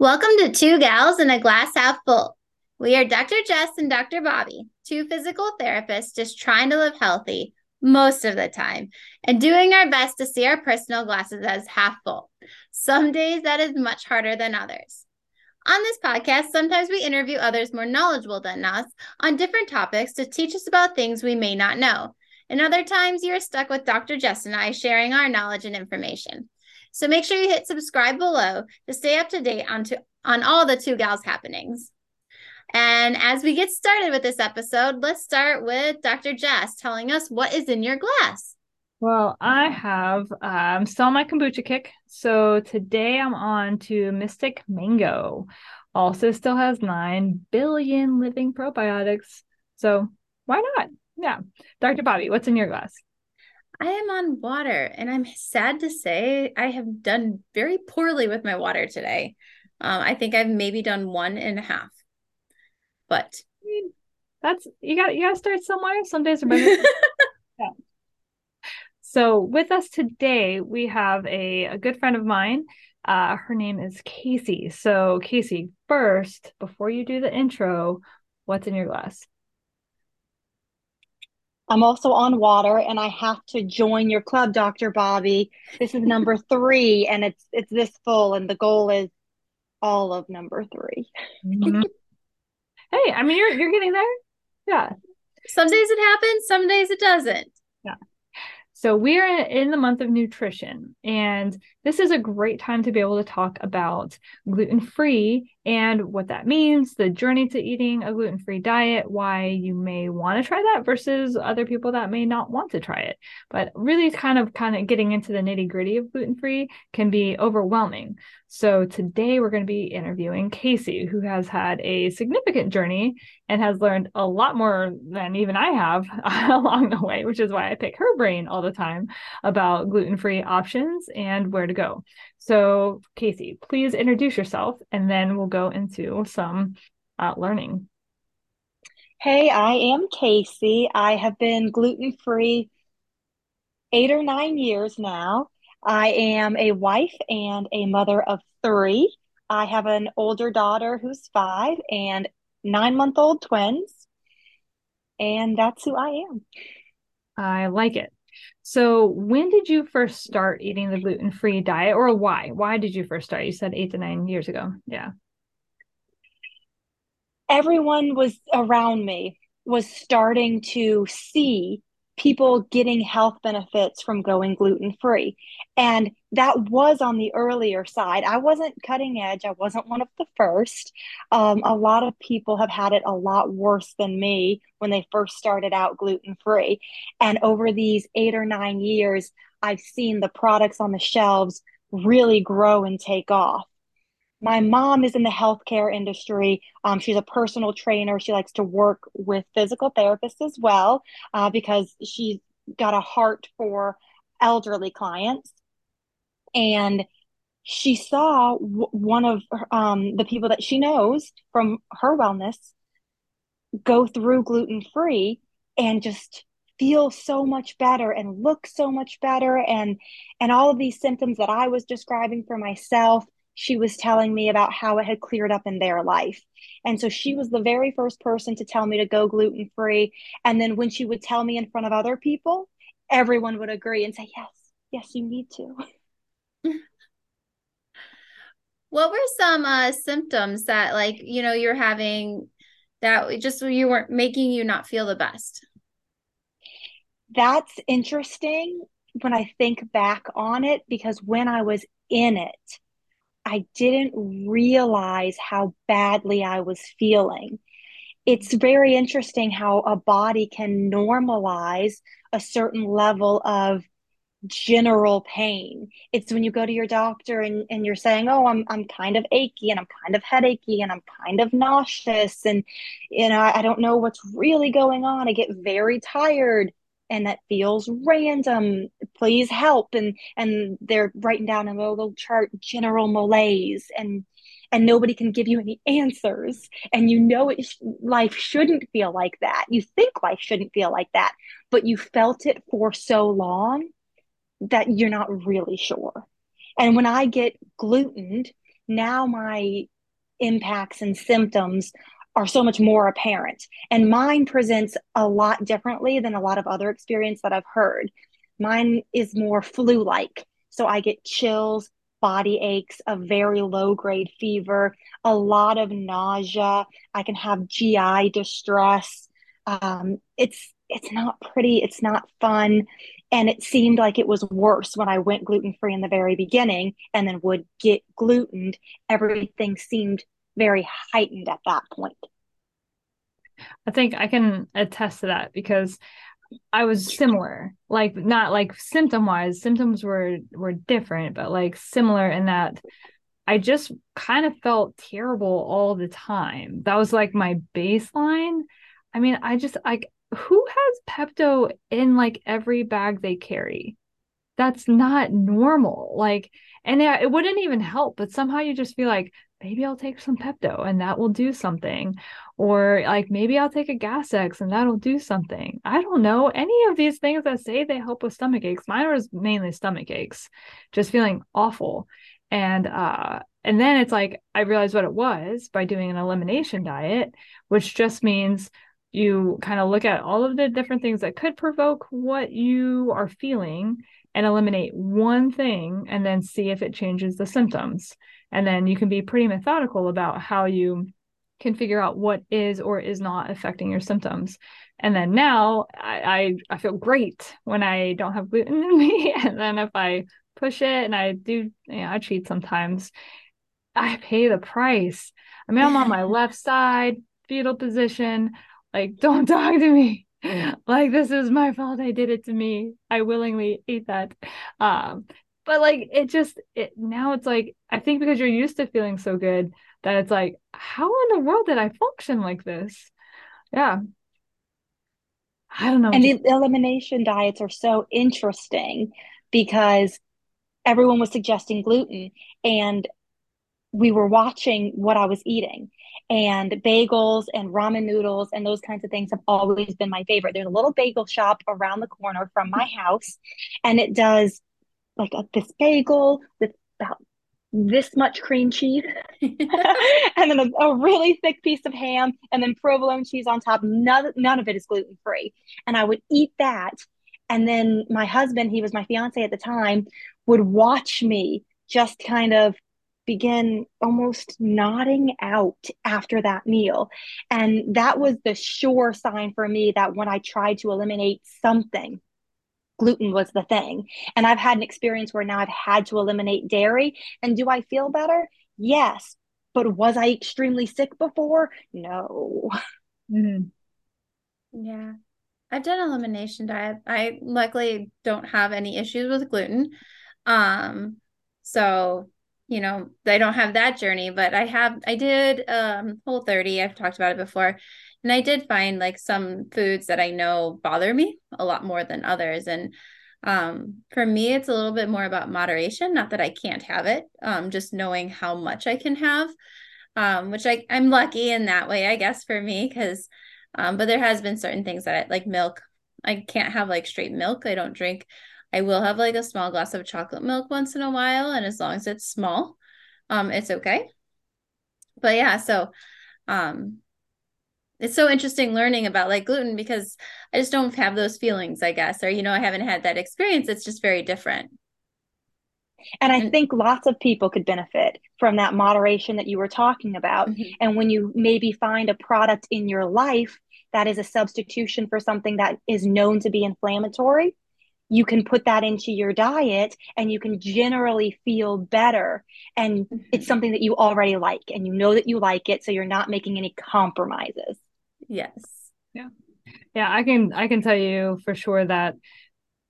Welcome to Two Gals and a Glass Half Full. We are Dr. Jess and Dr. Bobbie, two physical therapists just trying to live healthy most of the time and doing our best to see our personal glasses as half full. Some days that is much harder than others. On this podcast, sometimes we interview others more knowledgeable than us on different topics to teach us about things we may not know. And other times you are stuck with Dr. Jess and I sharing our knowledge and information. So make sure you hit subscribe below to stay up to date on, to, on all the Two Gals happenings. And as we get started with this episode, let's start with Dr. Jess telling us what is in your glass. Well, I have um, still my kombucha kick. So today I'm on to Mystic Mango. Also, still has 9 billion living probiotics. So why not? Yeah. Dr. Bobbie, what's in your glass? I am on water, and I'm sad to say I have done very poorly with my water today. Um, I think I've maybe done one and a half, but that's you got you got to start somewhere. Some days are better. yeah. So with us today, we have a, a good friend of mine. Uh, her name is Kacey. So Kacey, first, before you do the intro, what's in your glass? I'm also on water and I have to join your club, Dr. Bobbie. This is number three and it's it's this full and the goal is all of number 3 mm-hmm. hey, I mean you're you're getting there. Yeah. Some days it happens, some days it doesn't. Yeah. So, we're in the month of nutrition, and this is a great time to be able to talk about gluten free and what that means, the journey to eating a gluten free diet, why you may want to try that versus other people that may not want to try it. But really, kind of kind of getting into the nitty gritty of gluten free can be overwhelming. So, today we're going to be interviewing Kacey, who has had a significant journey and has learned a lot more than even I have along the way, which is why I pick her brain all the time about gluten free options and where to go. So, Kacey, please introduce yourself and then we'll go into some uh, learning. Hey, I am Kacey. I have been gluten free eight or nine years now. I am a wife and a mother of three. I have an older daughter who's five and nine month old twins. And that's who I am. I like it. So, when did you first start eating the gluten free diet, or why? Why did you first start? You said eight to nine years ago. Yeah. Everyone was around me was starting to see people getting health benefits from going gluten free. And that was on the earlier side. I wasn't cutting edge, I wasn't one of the first. Um, a lot of people have had it a lot worse than me when they first started out gluten free. And over these eight or nine years, I've seen the products on the shelves really grow and take off. My mom is in the healthcare industry. Um, she's a personal trainer. She likes to work with physical therapists as well uh, because she's got a heart for elderly clients. And she saw w- one of um, the people that she knows from her wellness go through gluten free and just feel so much better and look so much better and and all of these symptoms that I was describing for myself she was telling me about how it had cleared up in their life. And so she was the very first person to tell me to go gluten free. And then when she would tell me in front of other people, everyone would agree and say, Yes, yes, you need to. what were some uh, symptoms that, like, you know, you're having that just you weren't making you not feel the best? That's interesting when I think back on it because when I was in it, I didn't realize how badly I was feeling. It's very interesting how a body can normalize a certain level of general pain. It's when you go to your doctor and, and you're saying, Oh, I'm I'm kind of achy and I'm kind of headachy and I'm kind of nauseous and you know, I, I don't know what's really going on. I get very tired and that feels random please help. And and they're writing down in a little chart general malaise and and nobody can give you any answers. And you know it life shouldn't feel like that. You think life shouldn't feel like that but you felt it for so long that you're not really sure. And when i get glutened now my impacts and symptoms are so much more apparent. And mine presents a lot differently than a lot of other experience that I've heard. Mine is more flu like. So I get chills, body aches, a very low grade fever, a lot of nausea. I can have GI distress. Um, it's it's not pretty. It's not fun. And it seemed like it was worse when I went gluten free in the very beginning and then would get glutened. Everything seemed very heightened at that point. I think I can attest to that because I was similar, like not like symptom wise, symptoms were were different, but like similar in that I just kind of felt terrible all the time. That was like my baseline. I mean, I just like who has Pepto in like every bag they carry? That's not normal. Like, and it, it wouldn't even help, but somehow you just feel like maybe I'll take some Pepto and that will do something. Or like maybe I'll take a Gas X and that'll do something. I don't know. Any of these things that say they help with stomach aches. Mine was mainly stomach aches, just feeling awful. And uh and then it's like I realized what it was by doing an elimination diet, which just means you kind of look at all of the different things that could provoke what you are feeling and eliminate one thing and then see if it changes the symptoms. And then you can be pretty methodical about how you can figure out what is or is not affecting your symptoms. And then now I, I, I feel great when I don't have gluten in me. And then if I push it and I do, you know, I cheat sometimes, I pay the price. I mean, I'm on my left side, fetal position. Like, don't talk to me. Like, this is my fault. I did it to me. I willingly ate that. Um, but like it just it now it's like I think because you're used to feeling so good that it's like, how in the world did I function like this? Yeah. I don't know. And the elimination diets are so interesting because everyone was suggesting gluten and we were watching what I was eating. And bagels and ramen noodles and those kinds of things have always been my favorite. There's a little bagel shop around the corner from my house, and it does like a, this bagel with about this much cream cheese and then a, a, really thick piece of ham and then provolone cheese on top. None, none of it is gluten free and i would eat that. And then my husband he was my fiance at the time would watch me just kind of begin almost nodding out after that meal. And that was the sure sign for me that when I tried to eliminate something, gluten was the thing. And I've had an experience where now I've had to eliminate dairy. And do I feel better? Yes. But was I extremely sick before? No. Mm-hmm. Yeah. I've done elimination diet. I luckily don't have any issues with gluten. Um, so you know, I don't have that journey, but I have, I did um whole 30. I've talked about it before. And I did find like some foods that I know bother me a lot more than others. And um for me, it's a little bit more about moderation. Not that I can't have it, um, just knowing how much I can have. Um, which I, I'm lucky in that way, I guess, for me, because um, but there has been certain things that I like milk. I can't have like straight milk. I don't drink I will have like a small glass of chocolate milk once in a while, and as long as it's small, um, it's okay. But yeah, so um it's so interesting learning about like gluten because I just don't have those feelings, I guess, or you know, I haven't had that experience. It's just very different. And I think lots of people could benefit from that moderation that you were talking about. Mm-hmm. And when you maybe find a product in your life that is a substitution for something that is known to be inflammatory, you can put that into your diet and you can generally feel better. And mm-hmm. it's something that you already like and you know that you like it. So you're not making any compromises. Yes. Yeah. Yeah. I can, I can tell you for sure that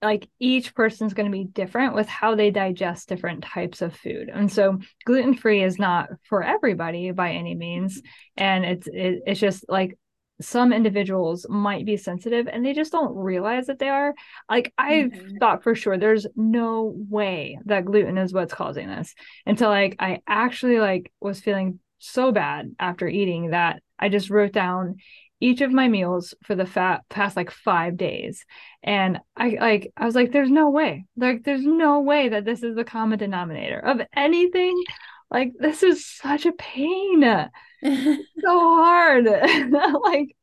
like each person's going to be different with how they digest different types of food and so gluten free is not for everybody by any means and it's it, it's just like some individuals might be sensitive and they just don't realize that they are like i mm-hmm. thought for sure there's no way that gluten is what's causing this until like i actually like was feeling so bad after eating that i just wrote down each of my meals for the fat past like five days. And i like i was like there's no way. Like there's no way that this is the common denominator of anything. Like this is such a pain. So hard. Like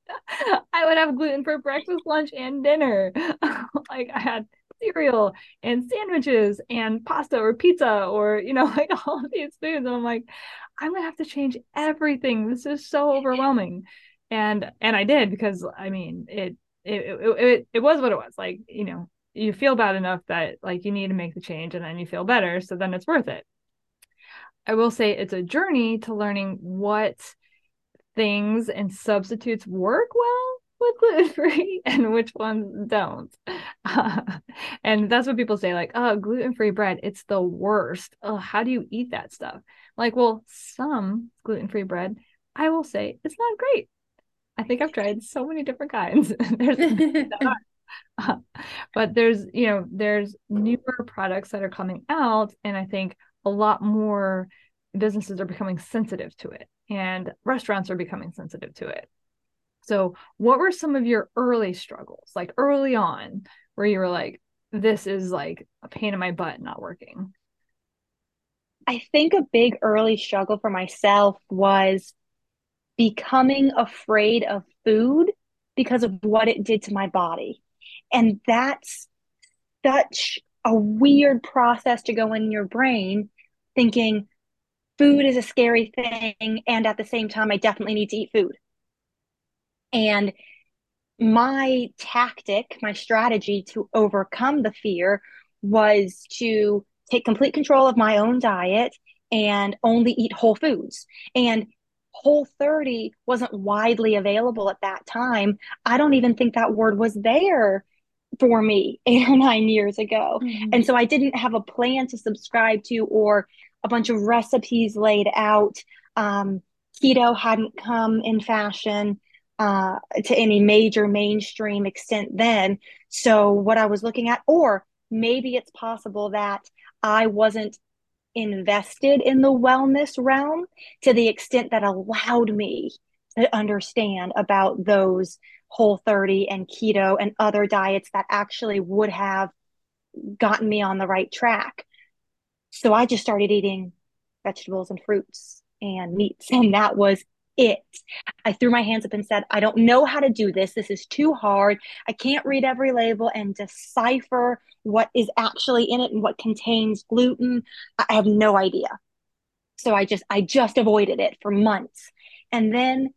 i would have gluten for breakfast lunch and dinner. Like i had cereal and sandwiches and pasta or pizza or you know like all of these foods. And i'm like i'm gonna have to change everything. This is so overwhelming and and i did because i mean it it, it it, it was what it was like you know you feel bad enough that like you need to make the change and then you feel better so then it's worth it i will say it's a journey to learning what things and substitutes work well with gluten free and which ones don't. Uh, and that's what people say, like, oh, gluten free bread, it's the worst. Oh, how do you eat that stuff? Like, well, some gluten free bread, I will say, it's not great. I think I've tried so many different kinds. there's uh, but there's you know there's newer products that are coming out and i think a lot more businesses are becoming sensitive to it and restaurants are becoming sensitive to it. So what were some of your early struggles like early on where you were like this is like a pain in my butt not working i think a big early struggle for myself was becoming afraid of food because of what it did to my body. And that's such a weird process to go in your brain thinking food is a scary thing. And at the same time, I definitely need to eat food. And my tactic, my strategy to overcome the fear was to take complete control of my own diet and only eat whole foods. And Whole 30 wasn't widely available at that time. I don't even think that word was there for me eight or nine years ago. Mm-hmm. And so I didn't have a plan to subscribe to or a bunch of recipes laid out. Um, keto hadn't come in fashion uh, to any major mainstream extent then. So what I was looking at, or maybe it's possible that I wasn't invested in the wellness realm to the extent that allowed me to understand about those whole 30 and keto and other diets that actually would have gotten me on the right track. So I just started eating vegetables and fruits and meats, and that was it. I threw my hands up and said, I don't know how to do this. This is too hard. I can't read every label and decipher what is actually in it and what contains gluten. I have no idea. So I just I just avoided it for months. And then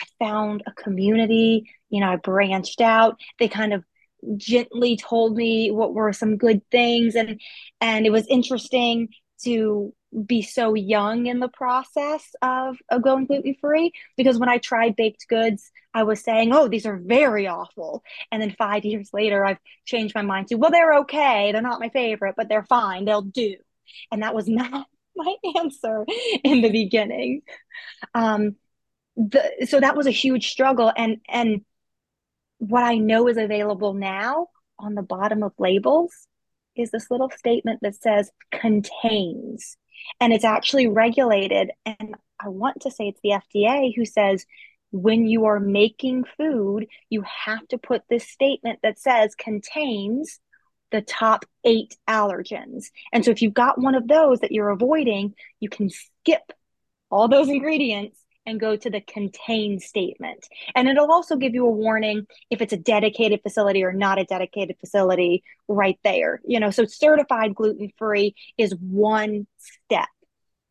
I found a community, you know, I branched out. They kind of gently told me what were some good things and and it was interesting to be so young in the process of, of going gluten free because when I tried baked goods, I was saying, oh, these are very awful. And then five years later, I've changed my mind to, well, they're okay. They're not my favorite, but they're fine. They'll do. And that was not my answer in the beginning. Um, the, so that was a huge struggle. And, and what I know is available now on the bottom of labels is this little statement that says contains and it's actually regulated. And I want to say it's the FDA who says when you are making food, you have to put this statement that says contains the top eight allergens. And so if you've got one of those that you're avoiding, you can skip all those ingredients and go to the contain statement. And it'll also give you a warning if it's a dedicated facility or not a dedicated facility right there. You know, so certified gluten free is one step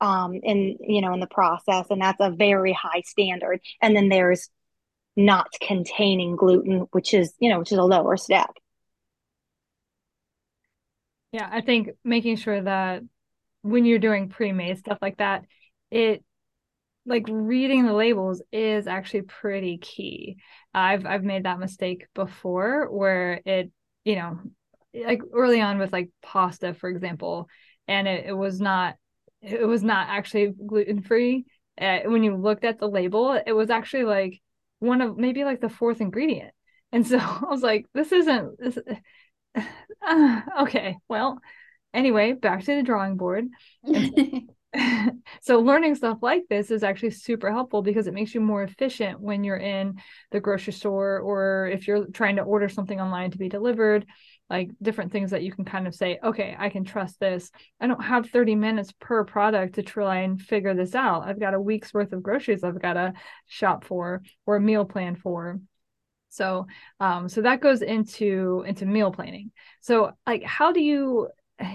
um in you know in the process and that's a very high standard. And then there's not containing gluten, which is, you know, which is a lower step. Yeah, I think making sure that when you're doing pre-made stuff like that, it like reading the labels is actually pretty key. I've I've made that mistake before where it, you know, like early on with like pasta, for example, and it, it was not it was not actually gluten free. Uh, when you looked at the label, it was actually like one of maybe like the fourth ingredient, and so I was like, this isn't this. Uh, okay, well, anyway, back to the drawing board. so learning stuff like this is actually super helpful because it makes you more efficient when you're in the grocery store or if you're trying to order something online to be delivered like different things that you can kind of say, okay, I can trust this. I don't have 30 minutes per product to try and figure this out. I've got a week's worth of groceries I've got to shop for or a meal plan for. So um so that goes into into meal planning. So like how do you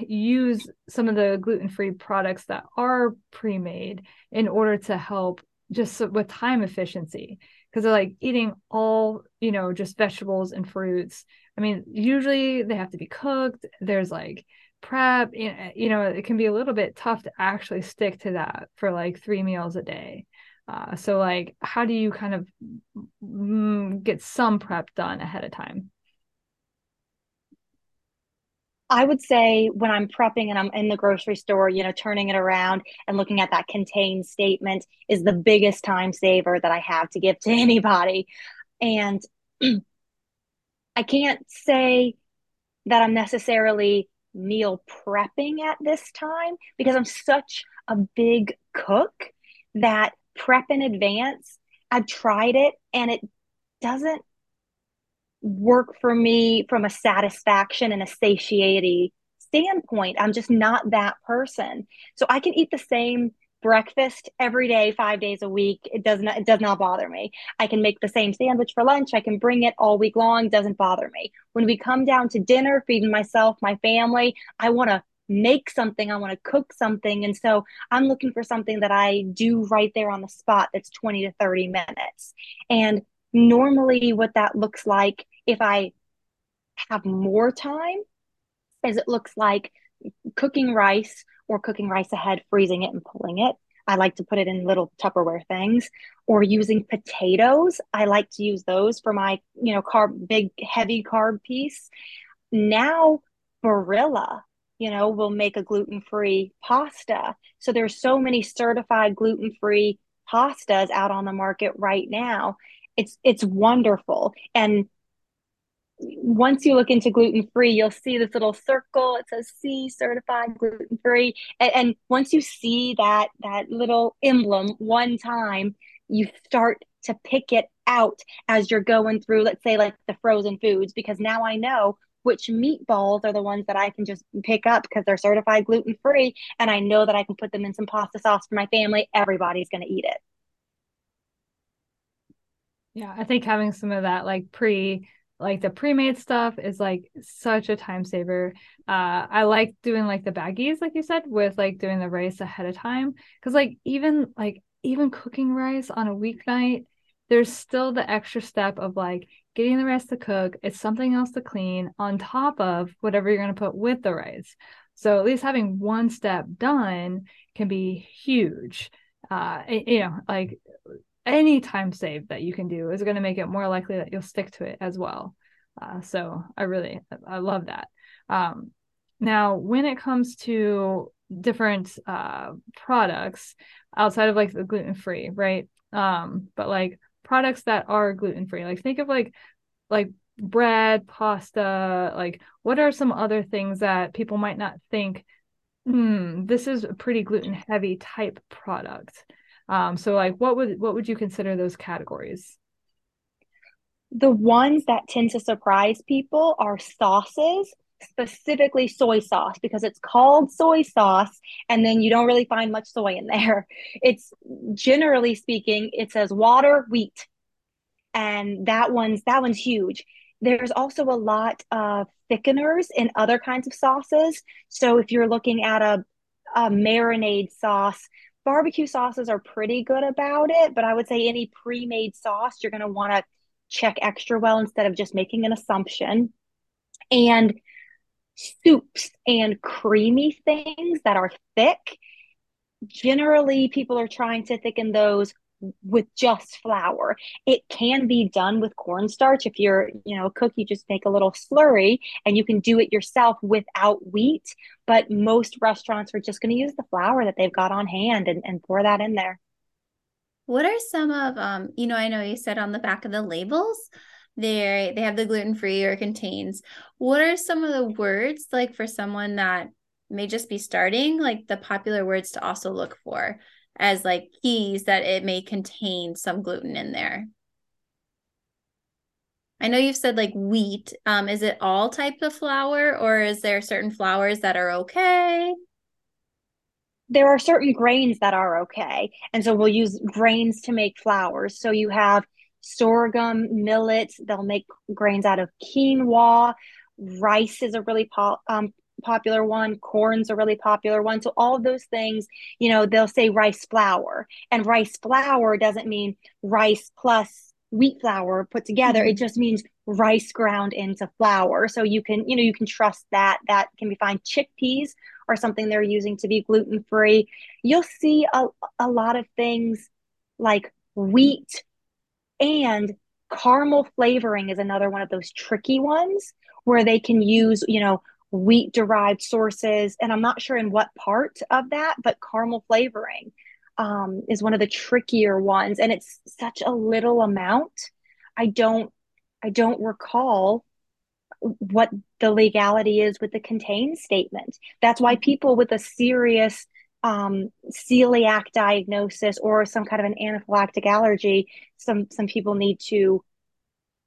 use some of the gluten-free products that are pre-made in order to help just with time efficiency. Because they're like eating all you know just vegetables and fruits. I mean usually they have to be cooked. There's like prep you know it can be a little bit tough to actually stick to that for like three meals a day. Uh, so like how do you kind of get some prep done ahead of time I would say when I'm prepping and I'm in the grocery store, you know, turning it around and looking at that contain statement is the biggest time saver that I have to give to anybody. And I can't say that I'm necessarily meal prepping at this time because I'm such a big cook that prep in advance, I've tried it and it doesn't work for me from a satisfaction and a satiety standpoint. I'm just not that person. So I can eat the same breakfast every day 5 days a week. It does not it does not bother me. I can make the same sandwich for lunch. I can bring it all week long. Doesn't bother me. When we come down to dinner feeding myself my family i want to make something. I want to cook something. And so i'm looking for something that i do right there on the spot that's 20 to 30 minutes. And normally what that looks like if I have more time as it looks like cooking rice or cooking rice ahead, freezing it and pulling it. I like to put it in little Tupperware things or using potatoes. I like to use those for my, you know, carb, big, heavy carb piece. Now, Barilla, you know, will make a gluten free pasta. So there's so many certified gluten free pastas out on the market right now. It's it's wonderful. And once you look into gluten free, you'll see this little circle. It says C certified gluten free. And, and, once you see that that little emblem one time, you start to pick it out as you're going through, let's say, like the frozen foods, because now I know which meatballs are the ones that I can just pick up because they're certified gluten free. And I know that I can put them in some pasta sauce for my family. Everybody's going to eat it. Yeah, I think having some of that like pre like the pre-made stuff is like such a time saver. Uh i like doing like the baggies like you said with like doing the rice ahead of time. Because like even like even cooking rice on a weeknight there's still the extra step of like getting the rice to cook. It's something else to clean on top of whatever you're going to put with the rice. So at least having one step done can be huge. Uh you know like any time save that you can do is going to make it more likely that you'll stick to it as well. Uh, so I really I love that. Um, now, when it comes to different uh, products outside of like the gluten free, right? Um, but like products that are gluten free, like think of like like bread, pasta, like what are some other things that people might not think, hmm, this is a pretty gluten heavy type product. Um, so like what would what would you consider those categories? The ones that tend to surprise people are sauces, specifically soy sauce, because it's called soy sauce, and then you don't really find much soy in there. It's generally speaking, it says water, wheat. And that one's that one's huge. There's also a lot of thickeners in other kinds of sauces. So if you're looking at a, a marinade sauce, barbecue sauces are pretty good about it, but I would say any pre-made sauce, you're going to want to check extra well instead of just making an assumption. And soups and creamy things that are thick, generally people are trying to thicken those with just flour. It can be done with cornstarch. If you're, you know, a cook, you just make a little slurry and you can do it yourself without wheat. But most restaurants are just going to use the flour that they've got on hand and, and pour that in there. What are some of um, you know, I know you said on the back of the labels they they have the gluten free or contains. What are some of the words like for someone that may just be starting, like the popular words to also look for? As like keys that it may contain some gluten in there? I know you've said like wheat. Um, is it all types of flour or is there certain flours that are okay? There are certain grains that are okay. And so we'll use grains to make flours. So you have sorghum, millet, they'll make grains out of quinoa. Rice is a really po- um, popular one. Corn's a really popular one. So all of those things, you know, they'll say rice flour. And rice flour doesn't mean rice plus wheat flour put together. Mm-hmm. It just means rice ground into flour. So you can, you know, you can trust that that can be fine. Chickpeas are something they're using to be gluten free. You'll see a, a lot of things like wheat and caramel flavoring is another one of those tricky ones where they can use, you know, wheat derived sources. And I'm not sure in what part of that, but caramel flavoring um, is one of the trickier ones. And it's such a little amount. I don't, I don't recall what the legality is with the contain statement. That's why people with a serious um, celiac diagnosis or some kind of an anaphylactic allergy, some some people need to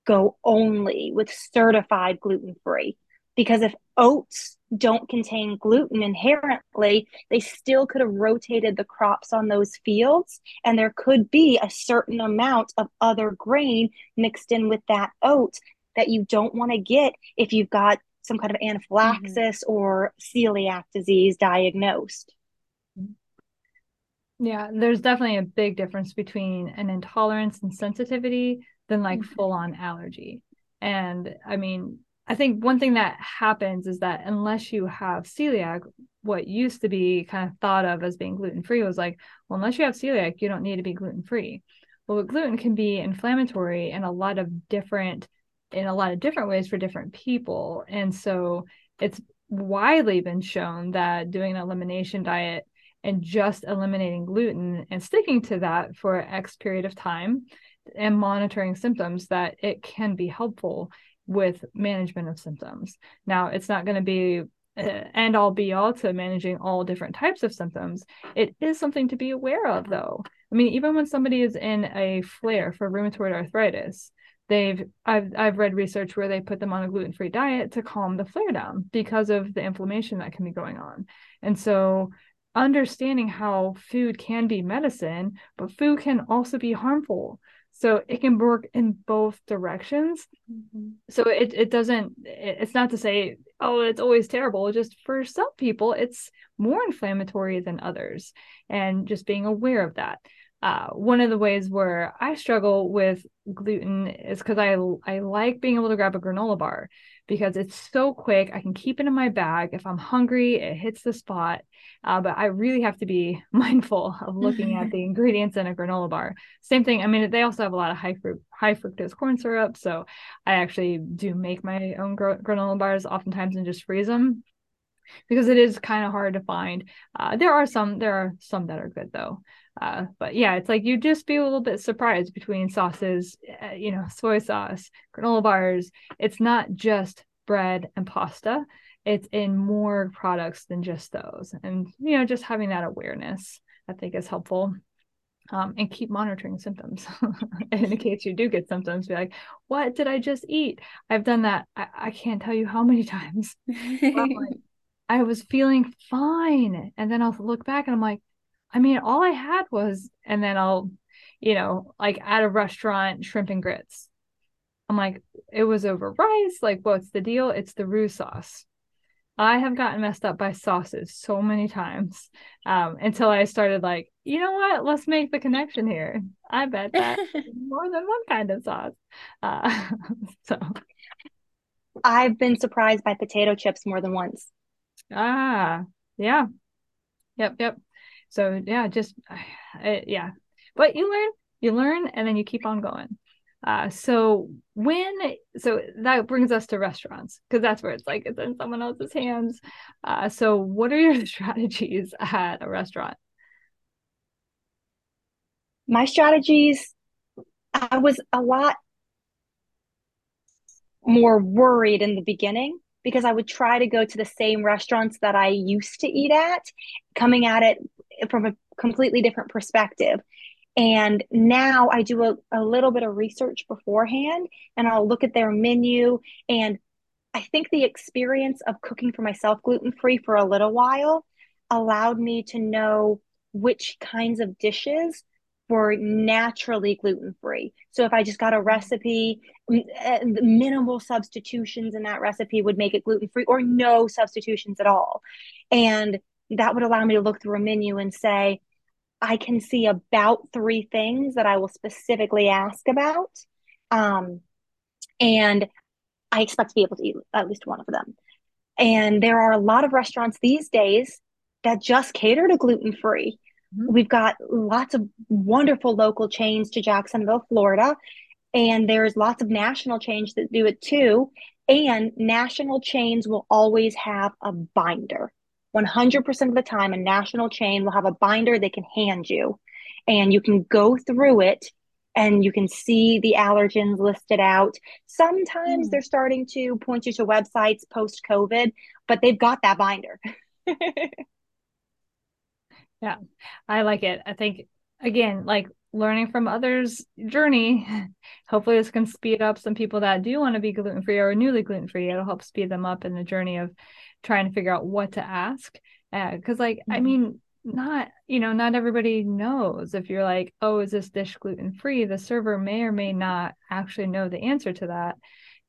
go only with certified gluten free because if oats don't contain gluten inherently, they still could have rotated the crops on those fields, and there could be a certain amount of other grain mixed in with that oat that you don't want to get if you've got some kind of anaphylaxis mm-hmm. or celiac disease diagnosed. Yeah, there's definitely a big difference between an intolerance and sensitivity than like mm-hmm. full on allergy. And I mean, I think one thing that happens is that unless you have celiac, what used to be kind of thought of as being gluten free was like, well, unless you have celiac, you don't need to be gluten free. Well, gluten can be inflammatory in a lot of different in a lot of different ways for different people. And so it's widely been shown that doing an elimination diet and just eliminating gluten and sticking to that for X period of time and monitoring symptoms that it can be helpful with management of symptoms. Now, it's not going to be uh, end all be all to managing all different types of symptoms. It is something to be aware of, though. I mean, even when somebody is in a flare for rheumatoid arthritis, they've I've I've read research where they put them on a gluten-free diet to calm the flare down because of the inflammation that can be going on. And so understanding how food can be medicine, but food can also be harmful. So it can work in both directions. Mm-hmm. So it, it doesn't, it's not to say, oh, it's always terrible. Just for some people, it's more inflammatory than others. And just being aware of that uh, one of the ways where I struggle with gluten is because I I like being able to grab a granola bar because it's so quick. I can keep it in my bag. If I'm hungry, it hits the spot. Uh, but I really have to be mindful of looking at the ingredients in a granola bar. Same thing. I mean, they also have a lot of high fruit, high fructose corn syrup. So I actually do make my own gr- granola bars oftentimes and just freeze them because it is kind of hard to find. Uh, there are some, there are some that are good though. Uh, but yeah, it's like you'd just be a little bit surprised between sauces, uh, you know, soy sauce, granola bars. It's not just bread and pasta. It's in more products than just those. And, you know, just having that awareness, I think is helpful. Um, and keep monitoring symptoms in case you do get symptoms be like what did i just eat i've done that i, I can't tell you how many times I was feeling fine. And then I'll look back and I'm like, I mean, all I had was, and then I'll, you know, like at a restaurant, shrimp and grits. I'm like, it was over rice. Like, what's the deal? It's the roux sauce. I have gotten messed up by sauces so many times um, until I started like, you know what? Let's make the connection here. I bet that more than one kind of sauce. Uh, so I've been surprised by potato chips more than once. Ah, yeah. Yep, yep. So yeah, just uh, yeah. But you learn, you learn, and then you keep on going. Uh, so when so that brings us to restaurants because that's where it's like it's in someone else's hands. Uh, so what are your strategies at a restaurant? My strategies, I was a lot more worried in the beginning because I would try to go to the same restaurants that I used to eat at, coming at it from a completely different perspective. And now I do a, a little bit of research beforehand and I'll look at their menu. And I think the experience of cooking for myself gluten free for a little while allowed me to know which kinds of dishes were naturally gluten free. So if I just got a recipe, minimal substitutions in that recipe would make it gluten free or no substitutions at all. And that would allow me to look through a menu and say, I can see about three things that I will specifically ask about. Um, and I expect to be able to eat at least one of them. And there are a lot of restaurants these days that just cater to gluten free. Mm-hmm. We've got lots of wonderful local chains to Jacksonville, Florida, and there's lots of national chains that do it too. And national chains will always have a binder. 100% of the time, a national chain will have a binder they can hand you, and you can go through it and you can see the allergens listed out. Sometimes mm. they're starting to point you to websites post COVID, but they've got that binder. yeah, I like it. I think, again, like learning from others' journey, hopefully this can speed up some people that do want to be gluten free or newly gluten free. It'll help speed them up in the journey of trying to figure out what to ask. Because, uh, like, mm-hmm. I mean, not you know not everybody knows if you're like oh is this dish gluten free the server may or may not actually know the answer to that.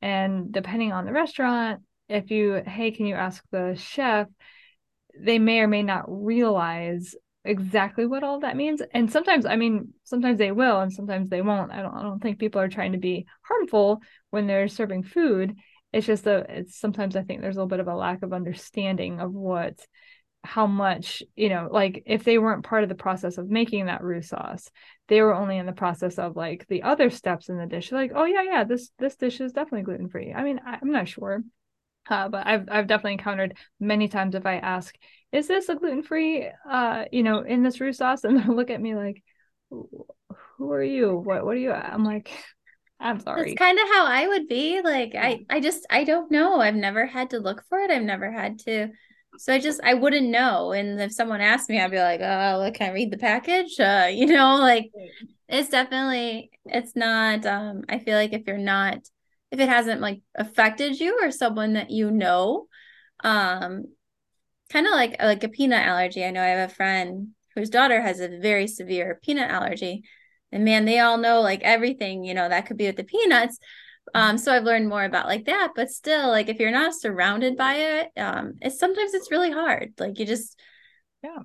And depending on the restaurant if you hey can you ask the chef? they may or may not realize exactly what all that means. And sometimes i mean sometimes they will and sometimes they won't. I don't i don't think people are trying to be harmful when they're serving food it's just a it's sometimes i think there's a little bit of a lack of understanding of what how much you know like if they weren't part of the process of making that roux sauce they were only in the process of like the other steps in the dish like oh yeah yeah this this dish is definitely gluten free i mean I, i'm not sure uh, but I've I've definitely encountered many times if I ask, "Is this a gluten free?" Uh, you know, in this roux sauce, and they'll look at me like, "Who are you? What What are you?" I'm like, "I'm sorry." It's kind of how I would be. Like I I just I don't know. I've never had to look for it. I've never had to so I just I wouldn't know. And if someone asked me, I'd be like, oh, can I read the package? Uh, you know, like it's definitely it's not um I feel like if you're not if it hasn't like affected you or someone that you know, um kind of like like a peanut allergy. I know I have a friend whose daughter has a very severe peanut allergy. And man, they all know like everything, you know, that could be with the peanuts. Um so i've learned more about like that but still like if you're not surrounded by it um it's sometimes it's really hard. Like you just yeah.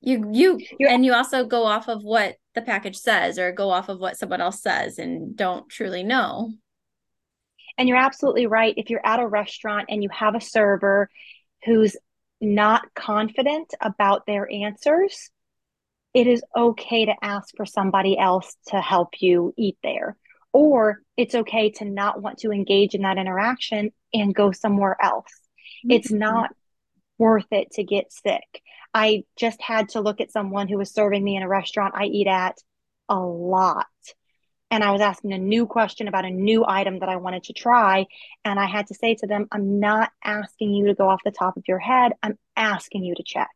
You you you're, and you also go off of what the package says or go off of what someone else says and don't truly know. And you're absolutely right. If you're at a restaurant and you have a server who's not confident about their answers it is okay to ask for somebody else to help you eat there or it's okay to not want to engage in that interaction and go somewhere else. Mm-hmm. It's not worth it to get sick. I just had to look at someone who was serving me in a restaurant I eat at a lot. And I was asking a new question about a new item that I wanted to try. And I had to say to them, I'm not asking you to go off the top of your head. I'm asking you to check.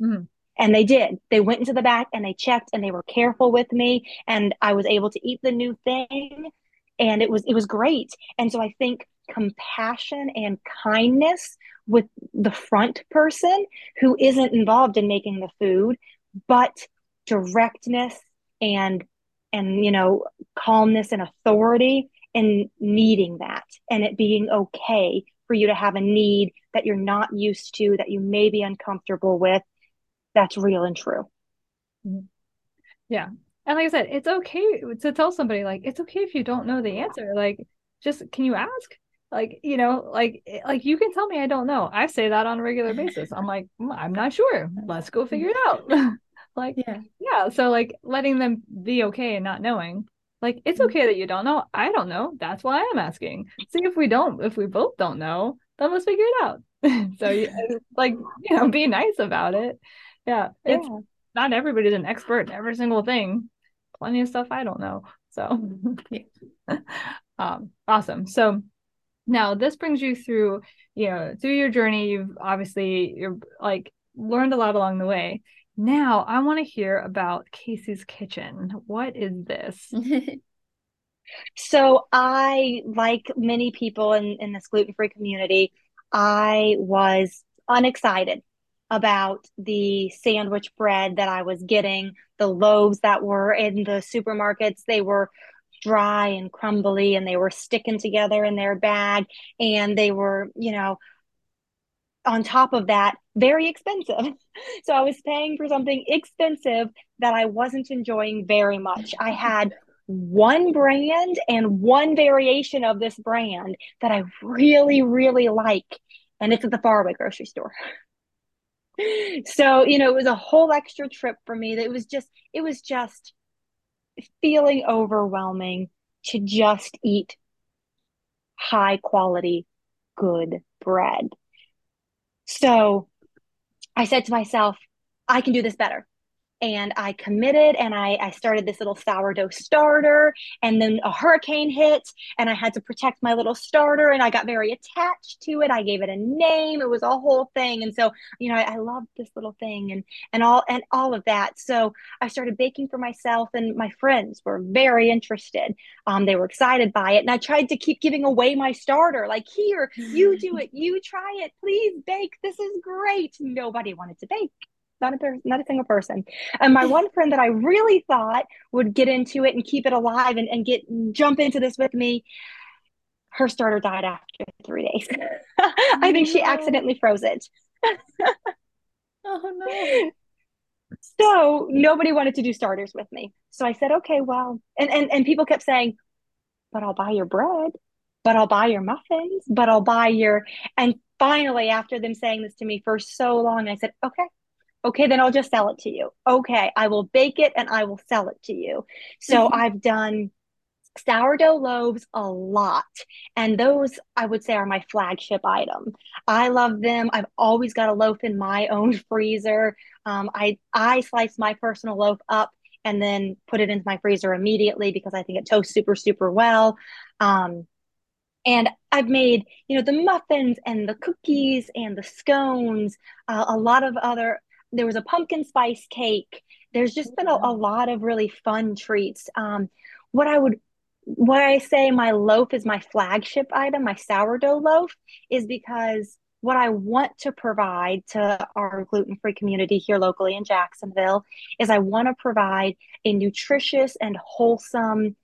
Mm-hmm. And they did. They went into the back and they checked and they were careful with me. And I was able to eat the new thing. And it was it was great. And so I think compassion and kindness with the front person who isn't involved in making the food, but directness and and you know calmness and authority and needing that and it being okay for you to have a need that you're not used to that you may be uncomfortable with that's real and true. Mm-hmm. Yeah. And like I said, it's okay to tell somebody like it's okay if you don't know the answer. Like just can you ask? Like, you know, like like you can tell me I don't know. I say that on a regular basis. I'm like, mm, I'm not sure. Let's go figure it out. like yeah. yeah. So like letting them be okay and not knowing. Like it's mm-hmm. okay that you don't know. I don't know. That's why I'm asking. See if we don't, if we both don't know, then let's figure it out. so like, you know, be nice about it yeah it's yeah. not everybody's an expert in every single thing. Plenty of stuff i don't know so. Um awesome. So now this brings you through you know through your journey. You've obviously you're like learned a lot along the way. Now I want to hear about Kacey's Kitchen. What is this? so I, like many people in, in this gluten-free community, I was unexcited about the sandwich bread that I was getting, the loaves that were in the supermarkets. They were dry and crumbly and they were sticking together in their bag and they were, you know, on top of that, very expensive. So I was paying for something expensive that I wasn't enjoying very much. I had one brand and one variation of this brand that I really, really like, and it's at the faraway grocery store. so, you know, it was a whole extra trip for me. That it was just, it was just feeling overwhelming to just eat high quality, good bread. So I said to myself, I can do this better and I committed and I, I started this little sourdough starter. And then a hurricane hit and I had to protect my little starter and I got very attached to it. I gave it a name. It was a whole thing. And so, you know, I, I loved this little thing and and all and all of that. So I started baking for myself and my friends were very interested. Um, they were excited by it. And I tried to keep giving away my starter. Like, here, you do it, you try it, please bake. This is great. Nobody wanted to bake not a person, not a single person. And my one friend that I really thought would get into it and keep it alive and, and get jump into this with me, her starter died after three days. I think she accidentally froze it. oh no. So nobody wanted to do starters with me. So I said, okay, well, and, and, and people kept saying, but I'll buy your bread, but I'll buy your muffins, but I'll buy your, and finally, after them saying this to me for so long, I said, okay, Okay, then I'll just sell it to you. Okay, I will bake it and I will sell it to you. So mm-hmm. I've done sourdough loaves a lot and those i would say are my flagship item i love them i've always got a loaf in my own freezer um, i i slice my personal loaf up and then put it into my freezer immediately because i think it toasts super super well um, and I've made, you know, the muffins and the cookies and the scones, uh, a lot of other there was a pumpkin spice cake. There's just been a, a lot of really fun treats. Um, what I would what I say my loaf is my flagship item, my sourdough loaf, is because what I want to provide to our gluten free community here locally in Jacksonville is I want to provide a nutritious and wholesome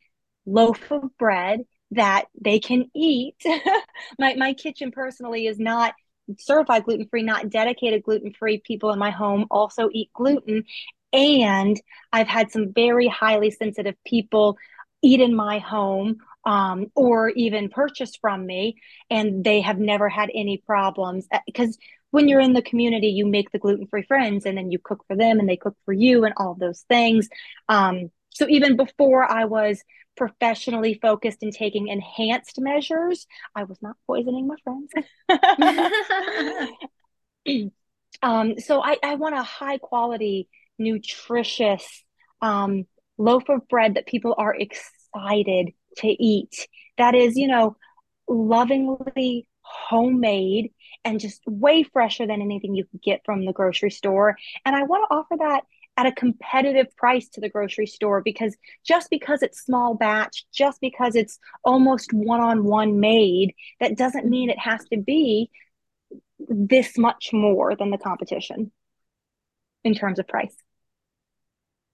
loaf of bread that they can eat. my, my kitchen personally is not certified gluten free, not dedicated gluten free people in my home also eat gluten. And I've had some very highly sensitive people eat in my home um, or even purchase from me, and they have never had any problems. Because uh, when you're in the community, you make the gluten free friends and then you cook for them and they cook for you and all those things. Um, so even before I was professionally focused in taking enhanced measures, I was not poisoning my friends. um, so I, I want a high quality, nutritious um, loaf of bread that people are excited to eat. That is, you know, lovingly homemade and just way fresher than anything you could get from the grocery store. And I want to offer that at a competitive price to the grocery store because just because it's small batch, just because it's almost one on one made, that doesn't mean it has to be this much more than the competition in terms of price.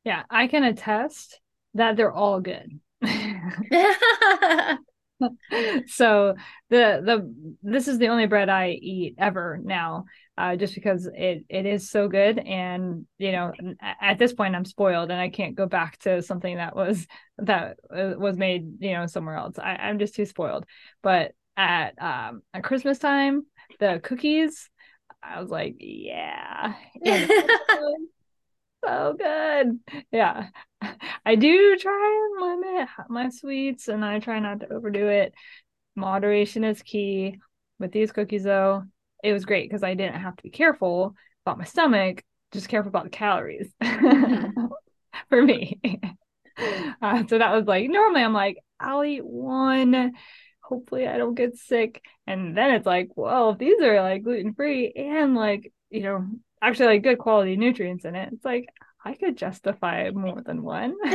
Yeah, I can attest that they're all good. so the the this is the only bread I eat ever now, uh, just because it it is so good, and you know at this point I'm spoiled, and I can't go back to something that was that uh, was made you know somewhere else. I, I'm just too spoiled. But at um at Christmas time, the cookies, I was like, yeah. so good. Yeah. I do try and limit my sweets and I try not to overdo it. Moderation is key. With these cookies, though, it was great because I didn't have to be careful about my stomach, just careful about the calories mm-hmm. for me. Uh, so that was like, normally I'm like, I'll eat one. Hopefully, I don't get sick. And then it's like, well, if these are like gluten free and like, you know, actually like good quality nutrients in it. It's like I could justify more than one.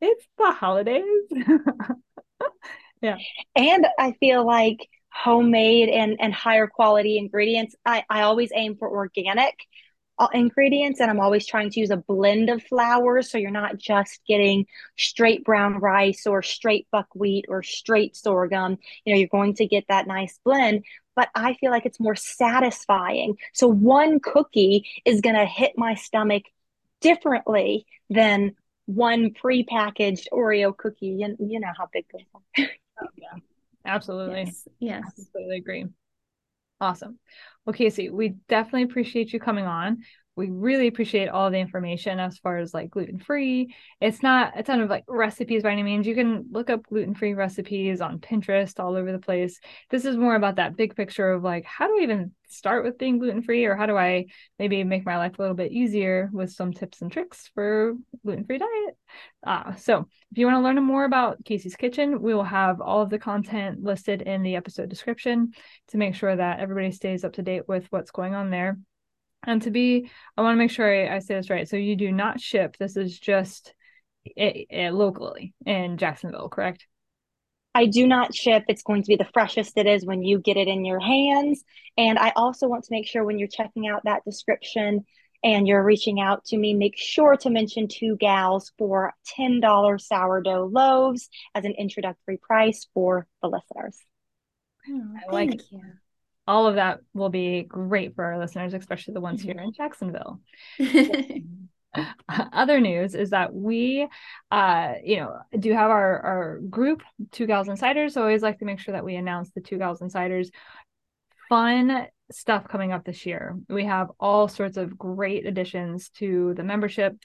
it's the holidays. yeah. And I feel like homemade and, and higher quality ingredients, I, I always aim for organic uh, ingredients and I'm always trying to use a blend of flours so you're not just getting straight brown rice or straight buckwheat or straight sorghum. You know, you're going to get that nice blend, but I feel like it's more satisfying. So one cookie is going to hit my stomach differently than one pre-packaged Oreo cookie. You, you know how big those are. oh, yeah, absolutely. Yes. yes. I completely agree. Awesome. Well, Kacey, we definitely appreciate you coming on we really appreciate all the information as far as like gluten free. It's not a ton of like recipes by any means. You can look up gluten free recipes on Pinterest all over the place. This is more about that big picture of like, how do I even start with being gluten free, or how do I maybe make my life a little bit easier with some tips and tricks for gluten free diet? Uh, so, if you want to learn more about Kacey's Kitchen, we will have all of the content listed in the episode description to make sure that everybody stays up to date with what's going on there. And to be, I want to make sure I, I say this right. So you do not ship. This is just it, it, locally in Jacksonville, correct? I do not ship. It's going to be the freshest it is when you get it in your hands. And I also want to make sure when you're checking out that description and you're reaching out to me, make sure to mention two gals for $10 sourdough loaves as an introductory price for the listeners. Oh, I like you all of that will be great for our listeners, especially the ones here in Jacksonville. Other news is that we, uh, you know, do have our our group, Two Gals Insiders. So I always like to make sure that we announce the Two Gals Insiders. Fun stuff coming up this year. We have all sorts of great additions to the membership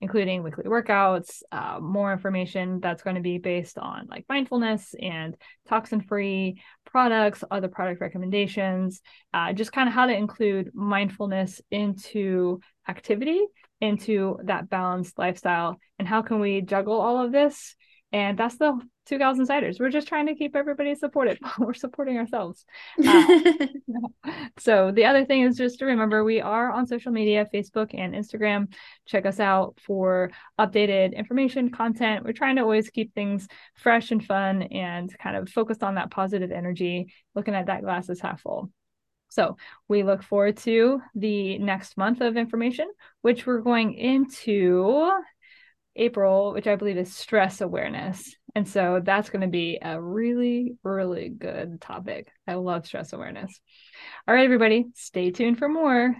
including weekly workouts, uh, more information that's going to be based on like mindfulness and toxin free products, other product recommendations, uh, just kind of how to include mindfulness into activity, into that balanced lifestyle. And how can we juggle all of this and that's the two gals insiders we're just trying to keep everybody supported. We're supporting ourselves. Uh, so the other thing is just to remember we are on social media facebook and instagram. Check us out for updated information content. We're trying to always keep things fresh and fun and kind of focused on that positive energy looking at that glass is half full. So we look forward to the next month of information, which we're going into April, which I believe is stress awareness. And so that's going to be a really, really good topic. I love stress awareness. All right, everybody, stay tuned for more.